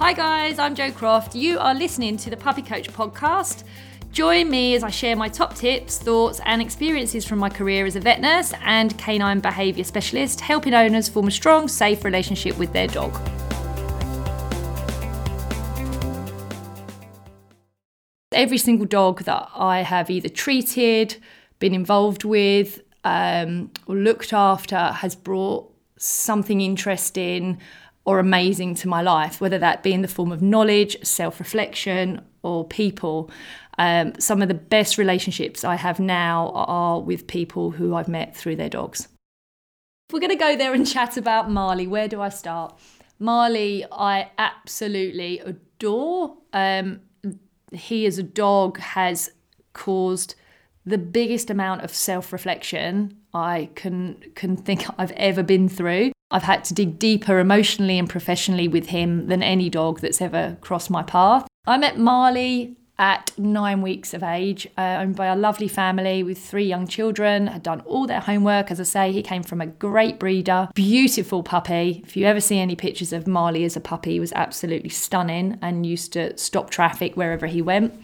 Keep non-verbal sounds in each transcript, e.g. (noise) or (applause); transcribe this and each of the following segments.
Hi, guys, I'm Jo Croft. You are listening to the Puppy Coach podcast. Join me as I share my top tips, thoughts, and experiences from my career as a vet nurse and canine behaviour specialist, helping owners form a strong, safe relationship with their dog. Every single dog that I have either treated, been involved with, um, or looked after has brought something interesting or amazing to my life, whether that be in the form of knowledge, self reflection, or people. Um, some of the best relationships I have now are with people who I've met through their dogs. If we're going to go there and (laughs) chat about Marley, where do I start? Marley, I absolutely adore. Um, he, as a dog, has caused the biggest amount of self-reflection I can can think I've ever been through. I've had to dig deeper emotionally and professionally with him than any dog that's ever crossed my path. I met Marley at nine weeks of age, uh, owned by a lovely family with three young children, had done all their homework. As I say, he came from a great breeder, beautiful puppy. If you ever see any pictures of Marley as a puppy, he was absolutely stunning and used to stop traffic wherever he went.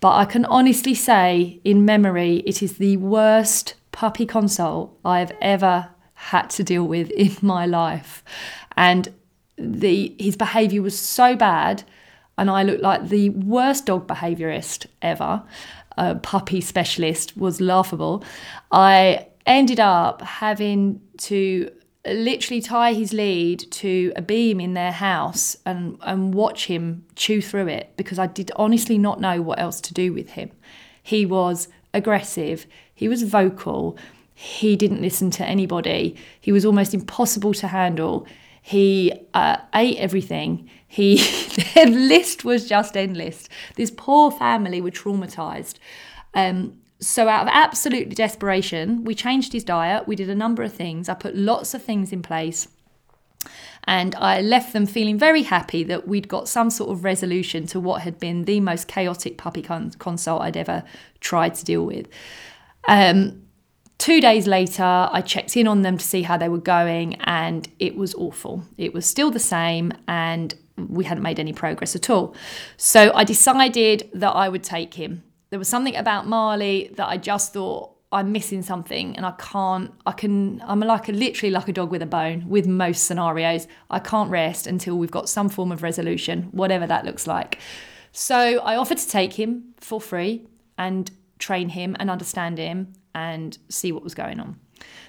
But I can honestly say, in memory, it is the worst puppy consult I've ever had to deal with in (laughs) my life. And the his behaviour was so bad and I looked like the worst dog behaviourist ever. A puppy specialist was laughable. I ended up having to literally tie his lead to a beam in their house and, and watch him chew through it because I did honestly not know what else to do with him. He was aggressive, he was vocal, he didn't listen to anybody, he was almost impossible to handle. He uh, ate everything. He (laughs) list was just endless. This poor family were traumatized. Um, so out of absolute desperation, we changed his diet. We did a number of things. I put lots of things in place. And I left them feeling very happy that we'd got some sort of resolution to what had been the most chaotic puppy con- consult I'd ever tried to deal with. Um, Two days later, I checked in on them to see how they were going, and it was awful. It was still the same, and we hadn't made any progress at all. So I decided that I would take him. There was something about Marley that I just thought I'm missing something, and I can't. I can. I'm like a literally like a dog with a bone. With most scenarios, I can't rest until we've got some form of resolution, whatever that looks like. So I offered to take him for free and train him and understand him and see what was going on.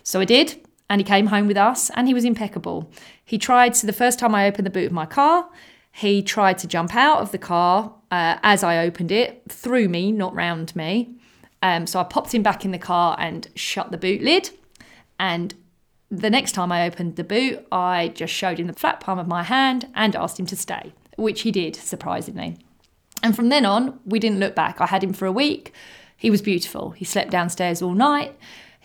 So I did, and he came home with us, and he was impeccable. He tried, so the first time I opened the boot of my car, he tried to jump out of the car uh, as I opened it, through me, not round me. Um, so I popped him back in the car and shut the boot lid. And the next time I opened the boot, I just showed him the flat palm of my hand and asked him to stay, which he did, surprisingly. And from then on, we didn't look back. I had him for a week. He was beautiful. He slept downstairs all night.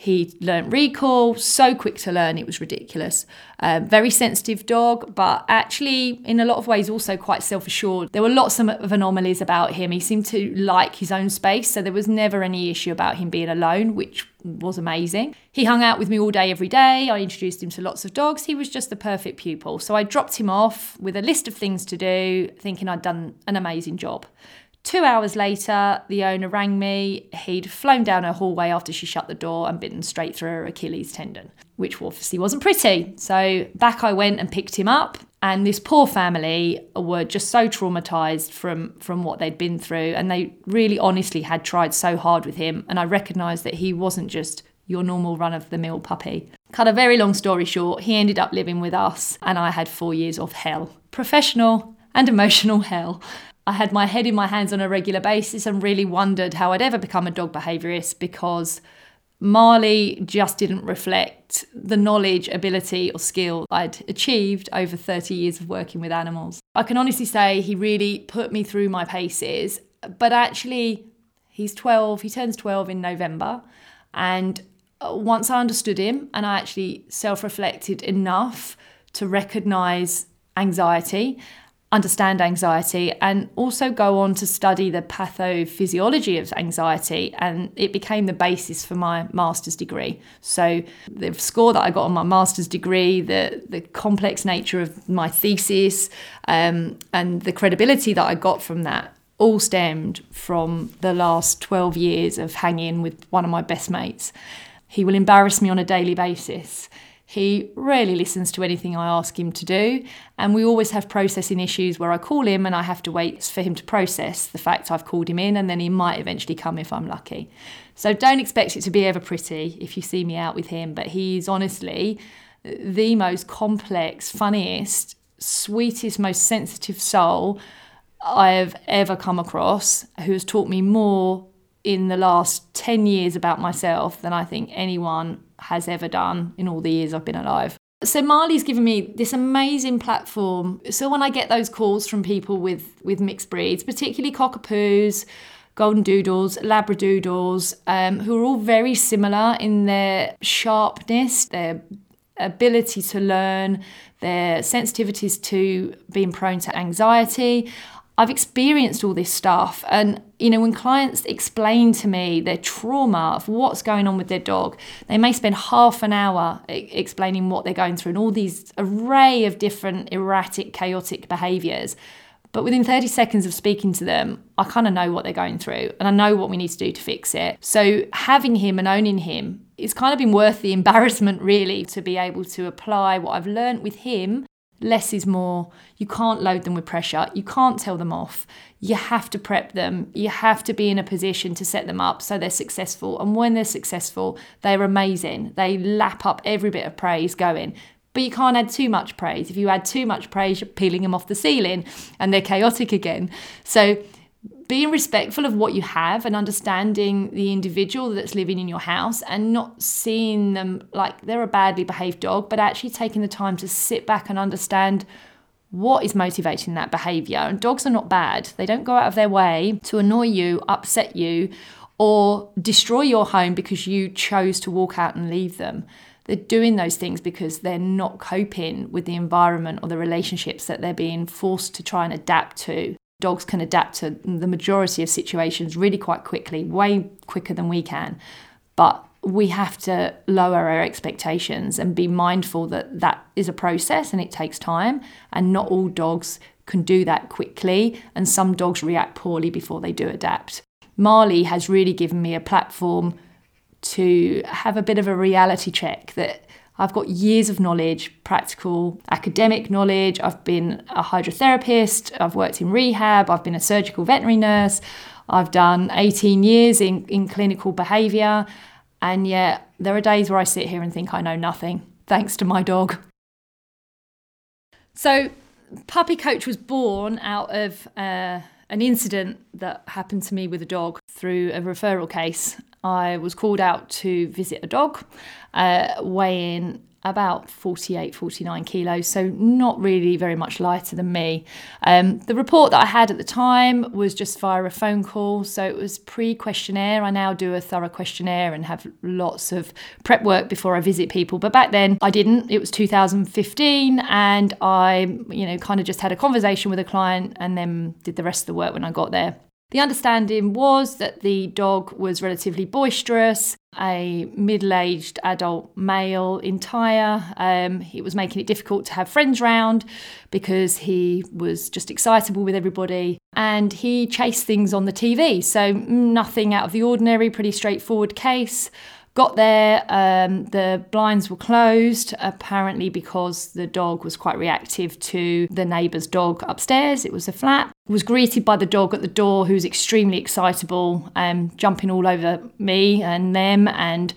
He learnt recall, so quick to learn, it was ridiculous. Um, very sensitive dog, but actually, in a lot of ways, also quite self assured. There were lots of anomalies about him. He seemed to like his own space, so there was never any issue about him being alone, which was amazing. He hung out with me all day, every day. I introduced him to lots of dogs. He was just the perfect pupil. So I dropped him off with a list of things to do, thinking I'd done an amazing job. Two hours later, the owner rang me. He'd flown down her hallway after she shut the door and bitten straight through her Achilles tendon, which obviously wasn't pretty. So back I went and picked him up. And this poor family were just so traumatized from, from what they'd been through. And they really honestly had tried so hard with him. And I recognized that he wasn't just your normal run of the mill puppy. Cut a very long story short, he ended up living with us, and I had four years of hell professional and emotional hell. I had my head in my hands on a regular basis and really wondered how I'd ever become a dog behaviourist because Marley just didn't reflect the knowledge, ability, or skill I'd achieved over 30 years of working with animals. I can honestly say he really put me through my paces, but actually, he's 12, he turns 12 in November. And uh, once I understood him and I actually self reflected enough to recognize anxiety understand anxiety and also go on to study the pathophysiology of anxiety and it became the basis for my master's degree. So the score that i got on my master's degree the, the complex nature of my thesis um, and the credibility that i got from that all stemmed from the last 12 years of hanging with one of my best mates. He will embarrass me on a daily basis he rarely listens to anything I ask him to do, and we always have processing issues where I call him and I have to wait for him to process the fact I've called him in, and then he might eventually come if I'm lucky. So don't expect it to be ever pretty if you see me out with him, but he's honestly the most complex, funniest, sweetest, most sensitive soul I have ever come across who has taught me more in the last 10 years about myself than I think anyone has ever done in all the years I've been alive. So Marley's given me this amazing platform. So when I get those calls from people with with mixed breeds, particularly cockapoos, golden doodles, labradoodles, um, who are all very similar in their sharpness, their ability to learn, their sensitivities to being prone to anxiety. I've experienced all this stuff. And, you know, when clients explain to me their trauma of what's going on with their dog, they may spend half an hour explaining what they're going through and all these array of different erratic, chaotic behaviors. But within 30 seconds of speaking to them, I kind of know what they're going through and I know what we need to do to fix it. So having him and owning him, it's kind of been worth the embarrassment, really, to be able to apply what I've learned with him less is more. You can't load them with pressure. You can't tell them off. You have to prep them. You have to be in a position to set them up so they're successful. And when they're successful, they're amazing. They lap up every bit of praise going. But you can't add too much praise. If you add too much praise, you're peeling them off the ceiling and they're chaotic again. So being respectful of what you have and understanding the individual that's living in your house and not seeing them like they're a badly behaved dog, but actually taking the time to sit back and understand what is motivating that behavior. And dogs are not bad, they don't go out of their way to annoy you, upset you, or destroy your home because you chose to walk out and leave them. They're doing those things because they're not coping with the environment or the relationships that they're being forced to try and adapt to dogs can adapt to the majority of situations really quite quickly, way quicker than we can. But we have to lower our expectations and be mindful that that is a process and it takes time, and not all dogs can do that quickly, and some dogs react poorly before they do adapt. Marley has really given me a platform to have a bit of a reality check that I've got years of knowledge, practical academic knowledge. I've been a hydrotherapist, I've worked in rehab, I've been a surgical veterinary nurse, I've done 18 years in, in clinical behaviour, and yet there are days where I sit here and think I know nothing, thanks to my dog. So, Puppy Coach was born out of uh, an incident that happened to me with a dog through a referral case. I was called out to visit a dog uh, weighing about 48, 49 kilos, so not really very much lighter than me. Um, the report that I had at the time was just via a phone call, so it was pre questionnaire. I now do a thorough questionnaire and have lots of prep work before I visit people, but back then I didn't. It was 2015, and I, you know, kind of just had a conversation with a client and then did the rest of the work when I got there. The understanding was that the dog was relatively boisterous, a middle aged adult male entire. Um, it was making it difficult to have friends round because he was just excitable with everybody and he chased things on the TV. So, nothing out of the ordinary, pretty straightforward case. Got there, um, the blinds were closed, apparently because the dog was quite reactive to the neighbour's dog upstairs. It was a flat. Was greeted by the dog at the door, who was extremely excitable, um, jumping all over me and them, and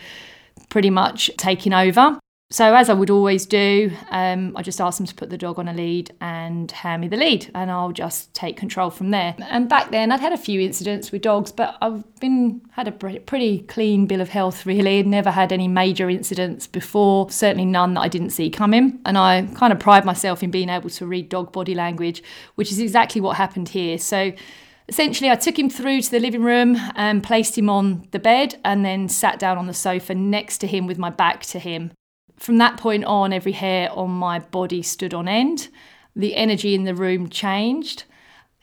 pretty much taking over. So, as I would always do, um, I just asked them to put the dog on a lead and hand me the lead, and I'll just take control from there. And back then, I'd had a few incidents with dogs, but I've been had a pretty clean bill of health. Really, never had any major incidents before. Certainly none that I didn't see coming. And I kind of pride myself in being able to read dog body language, which is exactly what happened here. So. Essentially, I took him through to the living room and placed him on the bed and then sat down on the sofa next to him with my back to him. From that point on, every hair on my body stood on end. the energy in the room changed.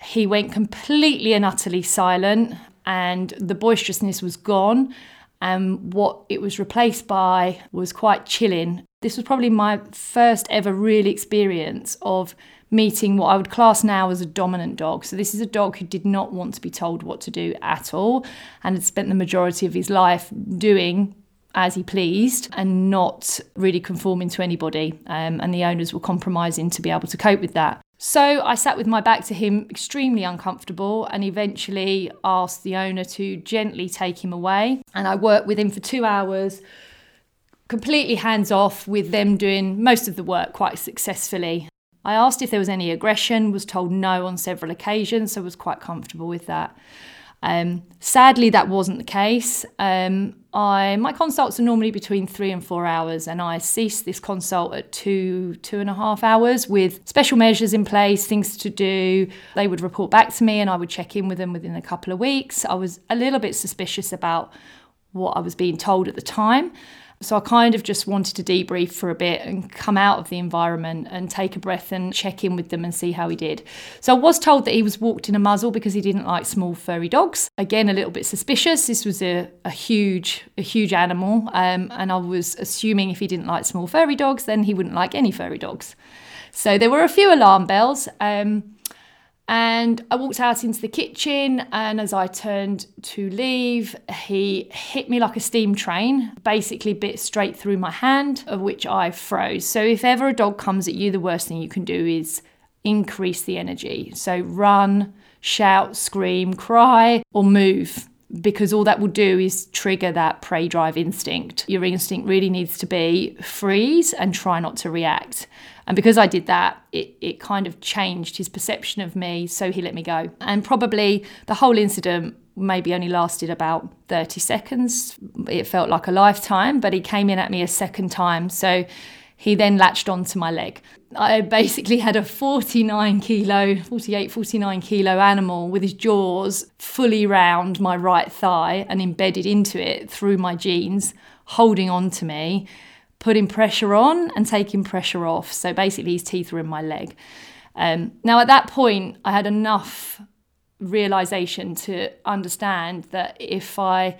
He went completely and utterly silent, and the boisterousness was gone. And what it was replaced by was quite chilling. This was probably my first ever real experience of meeting what I would class now as a dominant dog. So, this is a dog who did not want to be told what to do at all and had spent the majority of his life doing as he pleased and not really conforming to anybody. Um, and the owners were compromising to be able to cope with that. So I sat with my back to him, extremely uncomfortable, and eventually asked the owner to gently take him away. And I worked with him for two hours, completely hands off, with them doing most of the work quite successfully. I asked if there was any aggression, was told no on several occasions, so was quite comfortable with that. Um, sadly, that wasn't the case. Um, I my consults are normally between three and four hours, and I ceased this consult at two two and a half hours with special measures in place, things to do. They would report back to me, and I would check in with them within a couple of weeks. I was a little bit suspicious about what I was being told at the time. So I kind of just wanted to debrief for a bit and come out of the environment and take a breath and check in with them and see how he did. So I was told that he was walked in a muzzle because he didn't like small furry dogs. Again, a little bit suspicious. This was a, a huge, a huge animal, um, and I was assuming if he didn't like small furry dogs, then he wouldn't like any furry dogs. So there were a few alarm bells. Um, and I walked out into the kitchen, and as I turned to leave, he hit me like a steam train, basically bit straight through my hand, of which I froze. So, if ever a dog comes at you, the worst thing you can do is increase the energy. So, run, shout, scream, cry, or move because all that will do is trigger that prey drive instinct. Your instinct really needs to be freeze and try not to react. And because I did that, it, it kind of changed his perception of me, so he let me go. And probably the whole incident maybe only lasted about 30 seconds. It felt like a lifetime, but he came in at me a second time. So he then latched onto my leg. I basically had a 49 kilo, 48, 49 kilo animal with his jaws fully round my right thigh and embedded into it through my jeans, holding on to me, putting pressure on and taking pressure off. So basically, his teeth were in my leg. Um, now, at that point, I had enough realization to understand that if I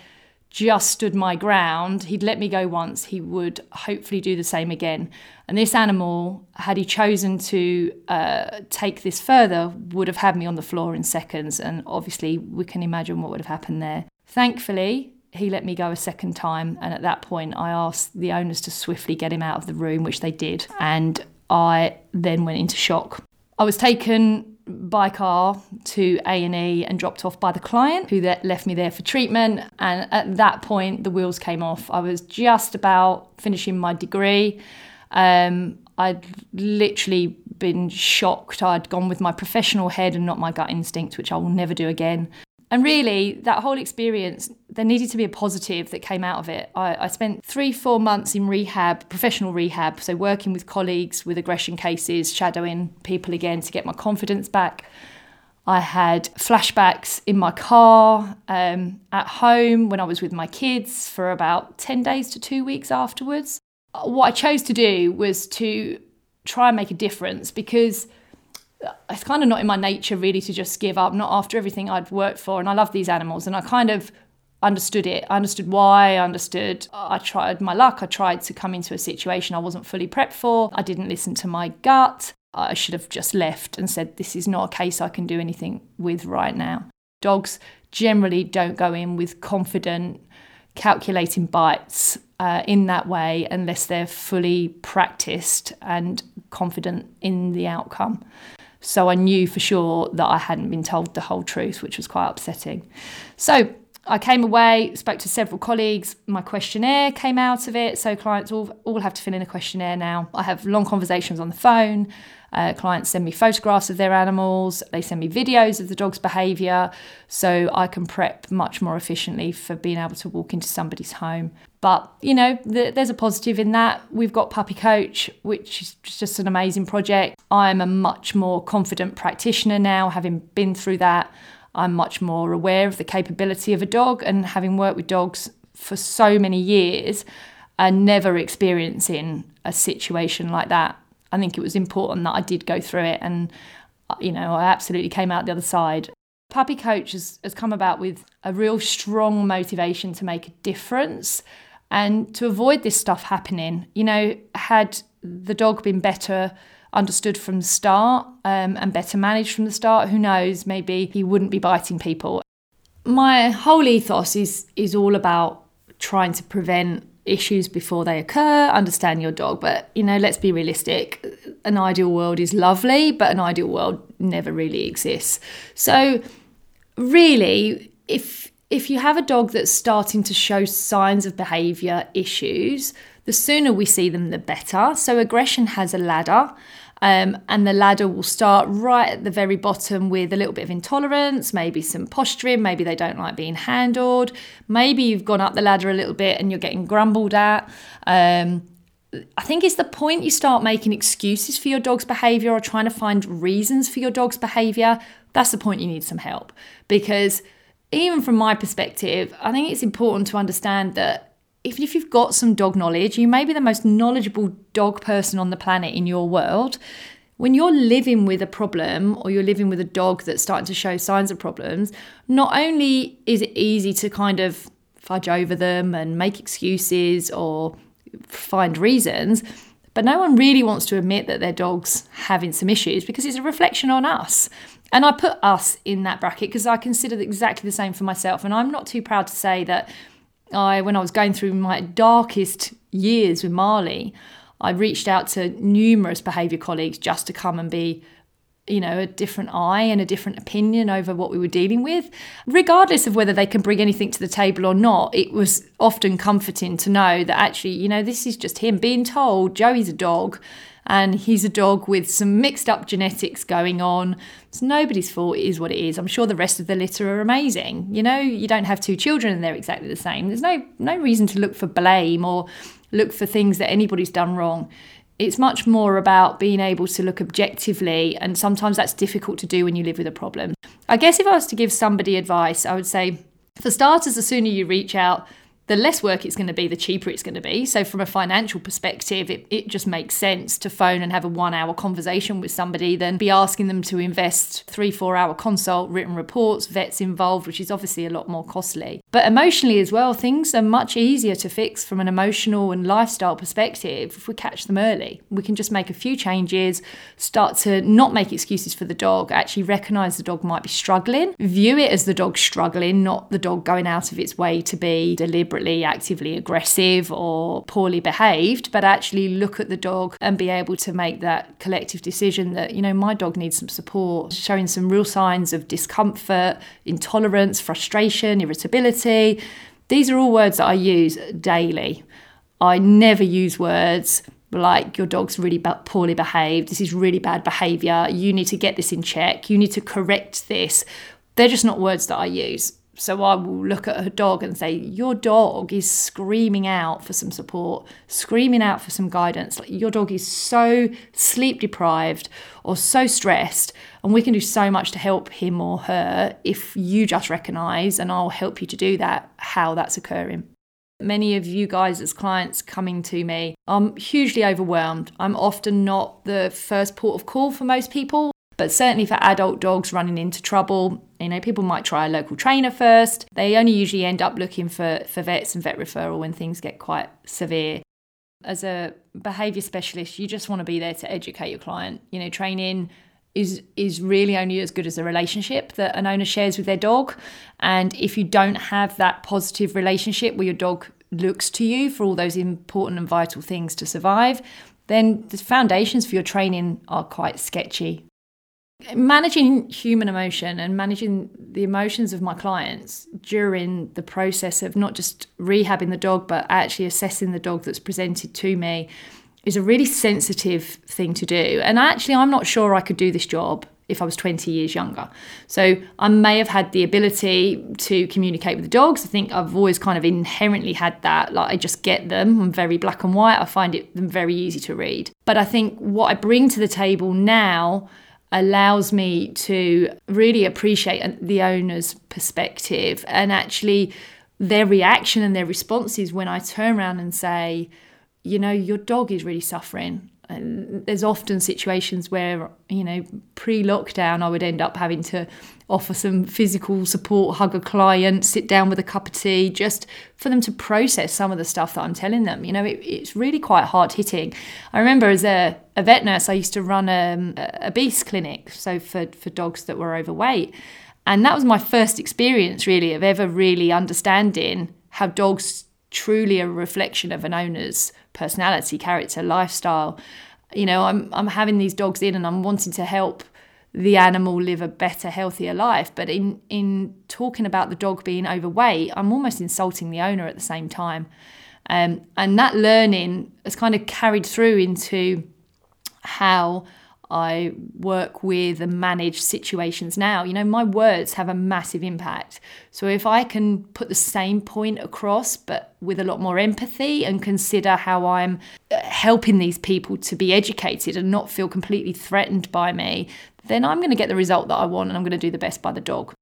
just stood my ground. He'd let me go once, he would hopefully do the same again. And this animal, had he chosen to uh, take this further, would have had me on the floor in seconds. And obviously, we can imagine what would have happened there. Thankfully, he let me go a second time. And at that point, I asked the owners to swiftly get him out of the room, which they did. And I then went into shock. I was taken by car to A&E and dropped off by the client who left me there for treatment and at that point the wheels came off I was just about finishing my degree um, I'd literally been shocked I'd gone with my professional head and not my gut instinct which I will never do again and really, that whole experience, there needed to be a positive that came out of it. I, I, spent three, four months in rehab, professional rehab, so working with colleagues with aggression cases, shadowing people again to get my confidence back. I had flashbacks in my car, um, at home, when I was with my kids for about 10 days to two weeks afterwards. What I chose to do was to try and make a difference because it's kind of not in my nature really to just give up, not after everything I'd worked for. And I love these animals, and I kind of understood it. I understood why. I understood. I tried my luck. I tried to come into a situation I wasn't fully prepped for. I didn't listen to my gut. I should have just left and said, This is not a case I can do anything with right now. Dogs generally don't go in with confident, calculating bites uh, in that way unless they're fully practiced and confident in the outcome. So I knew for sure that I hadn't been told the whole truth, which was quite upsetting. So I came away, spoke to several colleagues. My questionnaire came out of it. So clients all, all have to fill in a questionnaire now. I have long conversations on the phone. Uh, clients send me photographs of their animals, they send me videos of the dog's behaviour, so I can prep much more efficiently for being able to walk into somebody's home. But, you know, th- there's a positive in that. We've got Puppy Coach, which is just an amazing project. I'm a much more confident practitioner now, having been through that. I'm much more aware of the capability of a dog and having worked with dogs for so many years and never experiencing a situation like that I think it was important that I did go through it and, you know, I absolutely came out the other side. Puppy Coach has, has come about with a real strong motivation to make a difference and to avoid this stuff happening. You know, had the dog been better understood from the start um, and better managed from the start, who knows, maybe he wouldn't be biting people. My whole ethos is is all about trying to prevent issues before they occur, understand your dog. But, you know, let's be realistic. An ideal world is lovely, but an ideal world never really exists. So, really, if if you have a dog that's starting to show signs of behavior issues, the sooner we see them, the better. So, aggression has a ladder. Um, and the ladder will start right at the very bottom with a little bit of intolerance, maybe some posturing, maybe they don't like being handled, maybe you've gone up the ladder a little bit and you're getting grumbled at. Um, I think it's the point you start making excuses for your dog's behaviour or trying to find reasons for your dog's behaviour. That's the point you need some help. Because even from my perspective, I think it's important to understand that even if you've got some dog knowledge, you may be the most knowledgeable dog person on the planet in your world. When you're living with a problem or you're living with a dog that's starting to show signs of problems, not only is it easy to kind of fudge over them and make excuses or find reasons, but no one really wants to admit that their dog's having some issues because it's a reflection on us. And I put us in that bracket because I consider exactly the same for myself. And I'm not too proud to say that I, when I was going through my darkest years with Marley, I reached out to numerous behaviour colleagues just to come and be, you know, a different eye and a different opinion over what we were dealing with. Regardless of whether they can bring anything to the table or not, it was often comforting to know that actually, you know, this is just him being told Joey's a dog and he's a dog with some mixed up genetics going on. It's nobody's fault, it is what it is. I'm sure the rest of the litter are amazing. You know, you don't have two children and they're exactly the same. There's no no reason to look for blame or look for things that anybody's done wrong. It's much more about being able to look objectively, and sometimes that's difficult to do when you live with a problem. I guess if I was to give somebody advice, I would say, for starters, the sooner you reach out, the less work it's going to be, the cheaper it's going to be. So, from a financial perspective, it, it just makes sense to phone and have a one hour conversation with somebody than be asking them to invest three, four hour consult, written reports, vets involved, which is obviously a lot more costly. But emotionally as well, things are much easier to fix from an emotional and lifestyle perspective if we catch them early. We can just make a few changes, start to not make excuses for the dog, actually recognize the dog might be struggling, view it as the dog struggling, not the dog going out of its way to be deliberate deliberately actively aggressive or poorly behaved, but actually look at the dog and be able to make that collective decision that, you know, my dog needs some support, showing some real signs of discomfort, intolerance, frustration, irritability. These are all words that I use daily. I never use words like your dog's really poorly behaved, this is really bad behavior, you need to get this in check, you need to correct this. They're just not words that I use. So I will look at her dog and say, Your dog is screaming out for some support, screaming out for some guidance. Like your dog is so sleep deprived or so stressed, and we can do so much to help him or her if you just recognize, and I'll help you to do that, how that's occurring. Many of you guys as clients coming to me, I'm hugely overwhelmed. I'm often not the first port of call for most people. But certainly for adult dogs running into trouble, you know, people might try a local trainer first. They only usually end up looking for, for vets and vet referral when things get quite severe. As a behaviour specialist, you just want to be there to educate your client. You know, training is is really only as good as the relationship that an owner shares with their dog. And if you don't have that positive relationship where your dog looks to you for all those important and vital things to survive, then the foundations for your training are quite sketchy managing human emotion and managing the emotions of my clients during the process of not just rehabbing the dog but actually assessing the dog that's presented to me is a really sensitive thing to do and actually I'm not sure I could do this job if I was 20 years younger. So I may have had the ability to communicate with the dogs. I think I've always kind of inherently had that. Like I just get them. I'm very black and white. I find it very easy to read. But I think what I bring to the table now allows me to really appreciate the owner's perspective and actually their reaction and their responses when I turn around and say, you know, your dog is really suffering. There's often situations where, you know, pre lockdown, I would end up having to offer some physical support, hug a client, sit down with a cup of tea, just for them to process some of the stuff that I'm telling them. You know, it, it's really quite hard hitting. I remember as a, a vet nurse, I used to run um, a, a obese clinic, so for, for dogs that were overweight. And that was my first experience, really, of ever really understanding how dogs truly a reflection of an owner's personality, character, lifestyle. You know, I'm I'm having these dogs in and I'm wanting to help the animal live a better, healthier life. But in in talking about the dog being overweight, I'm almost insulting the owner at the same time. Um, and that learning has kind of carried through into how I work with and manage situations now. You know, my words have a massive impact. So if I can put the same point across, but with a lot more empathy and consider how I'm uh, helping these people to be educated and not feel completely threatened by me, then I'm going to get the result that I want and I'm going to do the best by the dog.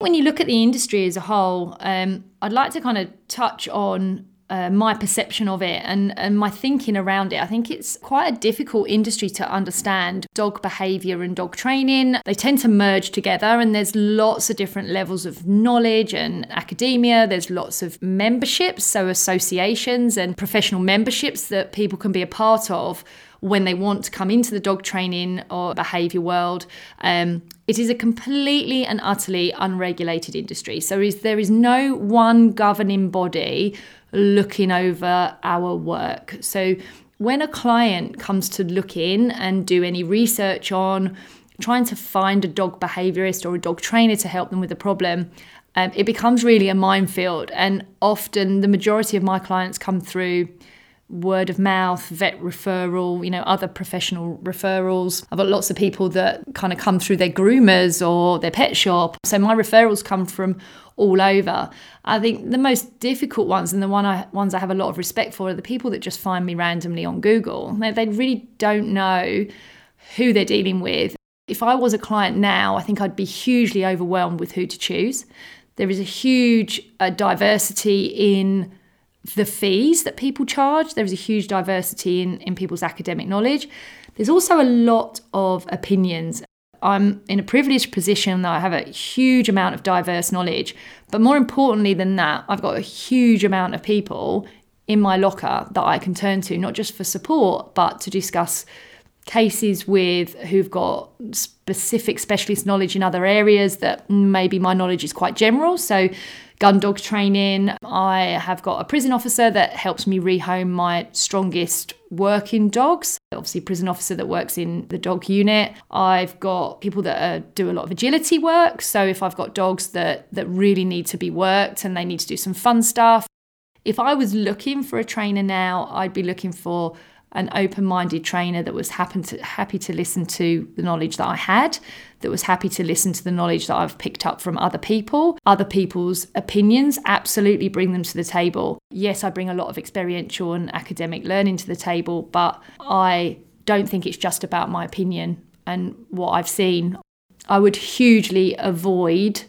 When you look at the industry as a whole, um, I'd like to kind of touch on uh, my perception of it and, and my thinking around it. I think it's quite a difficult industry to understand dog behavior and dog training. They tend to merge together, and there's lots of different levels of knowledge and academia. There's lots of memberships, so associations and professional memberships that people can be a part of when they want to come into the dog training or behavior world. Um, it is a completely and utterly unregulated industry. So is, there is no one governing body looking over our work. So when a client comes to look in and do any research on trying to find a dog behaviorist or a dog trainer to help them with a problem, um, it becomes really a minefield. And often the majority of my clients come through word of mouth, vet referral, you know, other professional referrals. I've got lots of people that kind of come through their groomers or their pet shop. So my referrals come from all over. I think the most difficult ones and the one I, ones I have a lot of respect for are the people that just find me randomly on Google. They, they really don't know who they're dealing with. If I was a client now, I think I'd be hugely overwhelmed with who to choose. There is a huge uh, diversity in the fees that people charge. There is a huge diversity in, in people's academic knowledge. There's also a lot of opinions. I'm in a privileged position that I have a huge amount of diverse knowledge. But more importantly than that, I've got a huge amount of people in my locker that I can turn to, not just for support, but to discuss cases with who've got specific specialist knowledge in other areas that maybe my knowledge is quite general. So gun dog training. I have got a prison officer that helps me rehome my strongest working dogs. Obviously, prison officer that works in the dog unit. I've got people that do a lot of agility work. So if I've got dogs that that really need to be worked and they need to do some fun stuff. If I was looking for a trainer now, I'd be looking for an open-minded trainer that was to, happy to listen to the knowledge that I had, that was happy to listen to the knowledge that I've picked up from other people, other people's opinions, absolutely bring them to the table. Yes, I bring a lot of experiential and academic learning to the table, but I don't think it's just about my opinion and what I've seen. I would hugely avoid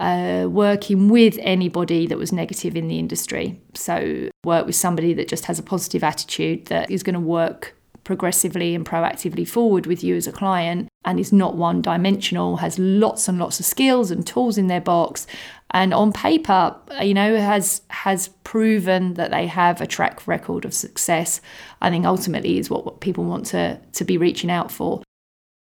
uh, working with anybody that was negative in the industry. So, work with somebody that just has a positive attitude that is going to work progressively and proactively forward with you as a client and is not one dimensional, has lots and lots of skills and tools in their box and on paper, you know, has has proven that they have a track record of success. I think ultimately is what, what people want to to be reaching out for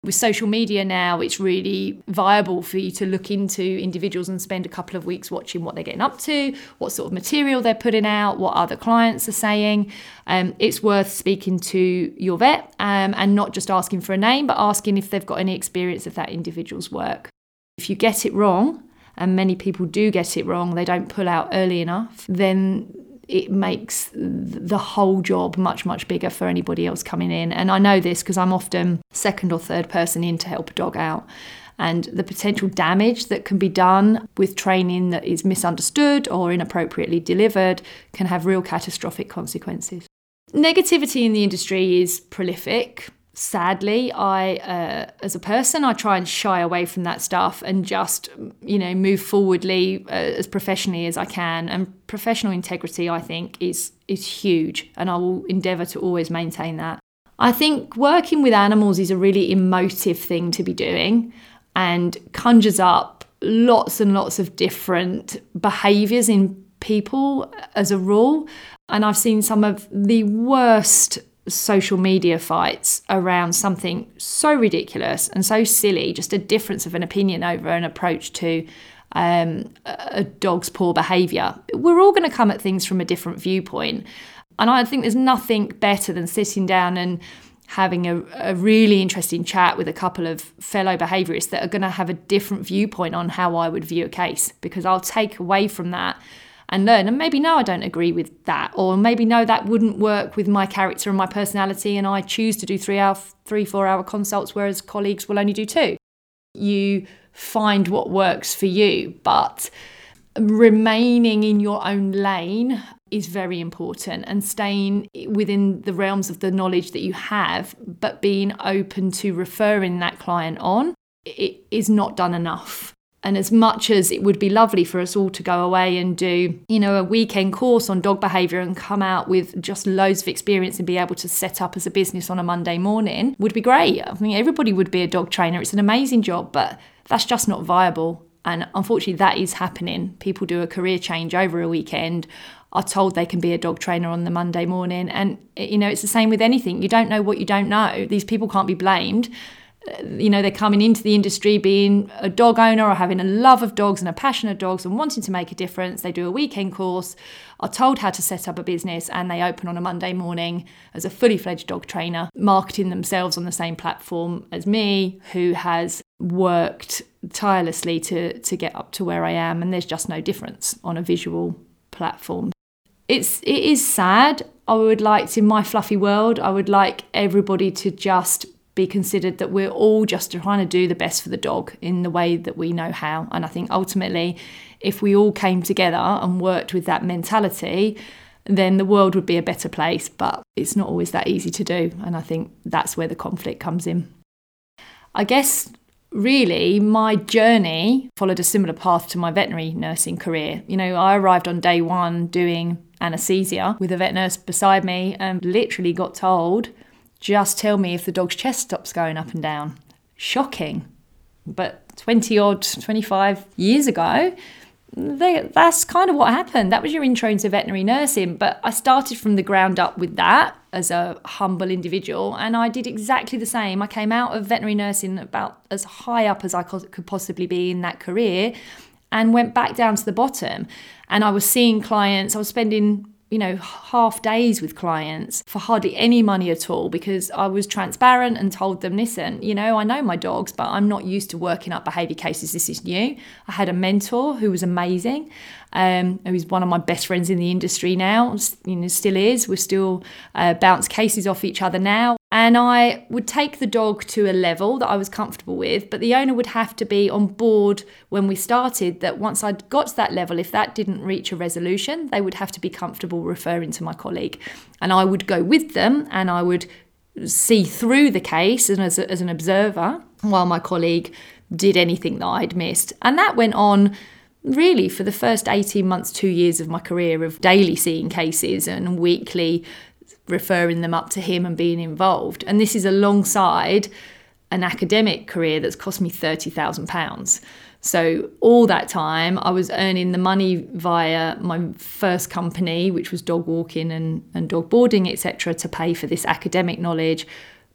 with social media now, it's really viable for you to look into individuals and spend a couple of weeks watching what they're getting up to, what sort of material they're putting out, what other clients are saying. Um, it's worth speaking to your vet um, and not just asking for a name, but asking if they've got any experience of that individual's work. If you get it wrong, and many people do get it wrong, they don't pull out early enough, then it makes the whole job much, much bigger for anybody else coming in. And I know this because I'm often second or third person in to help a dog out. And the potential damage that can be done with training that is misunderstood or inappropriately delivered can have real catastrophic consequences. Negativity in the industry is prolific sadly i uh, as a person i try and shy away from that stuff and just you know move forwardly uh, as professionally as i can and professional integrity i think is is huge and i will endeavor to always maintain that I think working with animals is a really emotive thing to be doing and conjures up lots and lots of different behaviors in people as a rule. And I've seen some of the worst social media fights around something so ridiculous and so silly, just a difference of an opinion over an approach to um, a dog's poor behaviour. We're all going to come at things from a different viewpoint. And I think there's nothing better than sitting down and having a, a, really interesting chat with a couple of fellow behaviourists that are going to have a different viewpoint on how I would view a case because I'll take away from that and learn. And maybe no, I don't agree with that, or maybe no, that wouldn't work with my character and my personality, and I choose to do three hour, three four hour consults, whereas colleagues will only do two. You find what works for you, but remaining in your own lane is very important and staying within the realms of the knowledge that you have, but being open to referring that client on it is not done enough. And as much as it would be lovely for us all to go away and do, you know, a weekend course on dog behavior and come out with just loads of experience and be able to set up as a business on a Monday morning would be great. I mean, everybody would be a dog trainer. It's an amazing job, but that's just not viable. And unfortunately, that is happening. People do a career change over a weekend, are told they can be a dog trainer on the Monday morning. And, you know, it's the same with anything. You don't know what you don't know. These people can't be blamed you know they're coming into the industry being a dog owner or having a love of dogs and a passion of dogs and wanting to make a difference. They do a weekend course are told how to set up a business and they open on a monday morning as a fully fledged dog trainer marketing themselves on the same platform as me who has worked tirelessly to to get up to where i am and there's just no difference on a visual platform. It's it is sad. I would like to in my fluffy world i would like everybody to just be considered that we're all just trying to do the best for the dog in the way that we know how. And I think ultimately, if we all came together and worked with that mentality, then the world would be a better place. But it's not always that easy to do. And I think that's where the conflict comes in. I guess really my journey followed a similar path to my veterinary nursing career. You know, I arrived on day one doing anaesthesia with a vet nurse beside me and literally got told just tell me if the dog's chest stops going up and down. Shocking. But 20 odd, 25 years ago, they, that's kind of what happened. That was your intro into veterinary nursing. But I started from the ground up with that as a humble individual, and I did exactly the same. I came out of veterinary nursing about as high up as I could possibly be in that career and went back down to the bottom. And I was seeing clients, I was spending you know, half days with clients for hardly any money at all because I was transparent and told them, listen, you know, I know my dogs, but I'm not used to working up behaviour cases. This is new. I had a mentor who was amazing um, who's one of my best friends in the industry now, you know, still is. We still uh, bounce cases off each other now. And I would take the dog to a level that I was comfortable with, but the owner would have to be on board when we started that once I'd got to that level, if that didn't reach a resolution, they would have to be comfortable referring to my colleague. And I would go with them and I would see through the case and as, a, as an observer while my colleague did anything that I'd missed. And that went on really for the first 18 months, two years of my career of daily seeing cases and weekly referring them up to him and being involved. And this is alongside an academic career that's cost me £30,000. So, all that time, I was earning the money via my first company, which was dog walking and, and dog boarding, etc., to pay for this academic knowledge,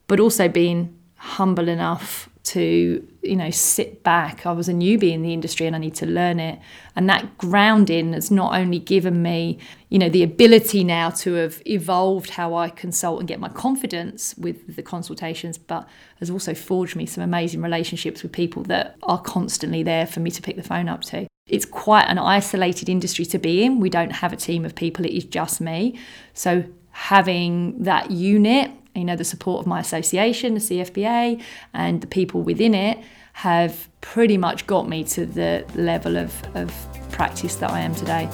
but also being humble enough to you know sit back. I was a newbie in the industry and i need to learn it. And that grounding has not only given me you know the ability now to have evolved how i consult and get my confidence with the consultations but has also forged me some amazing relationships with people that are constantly there for me to pick the phone up to. It's quite an isolated industry to be in. We don't have a team of people. It is just me. So having that unit you know, the support of my association, the CFBA, and the people within it have pretty much got me to the level of, of practice that I am today.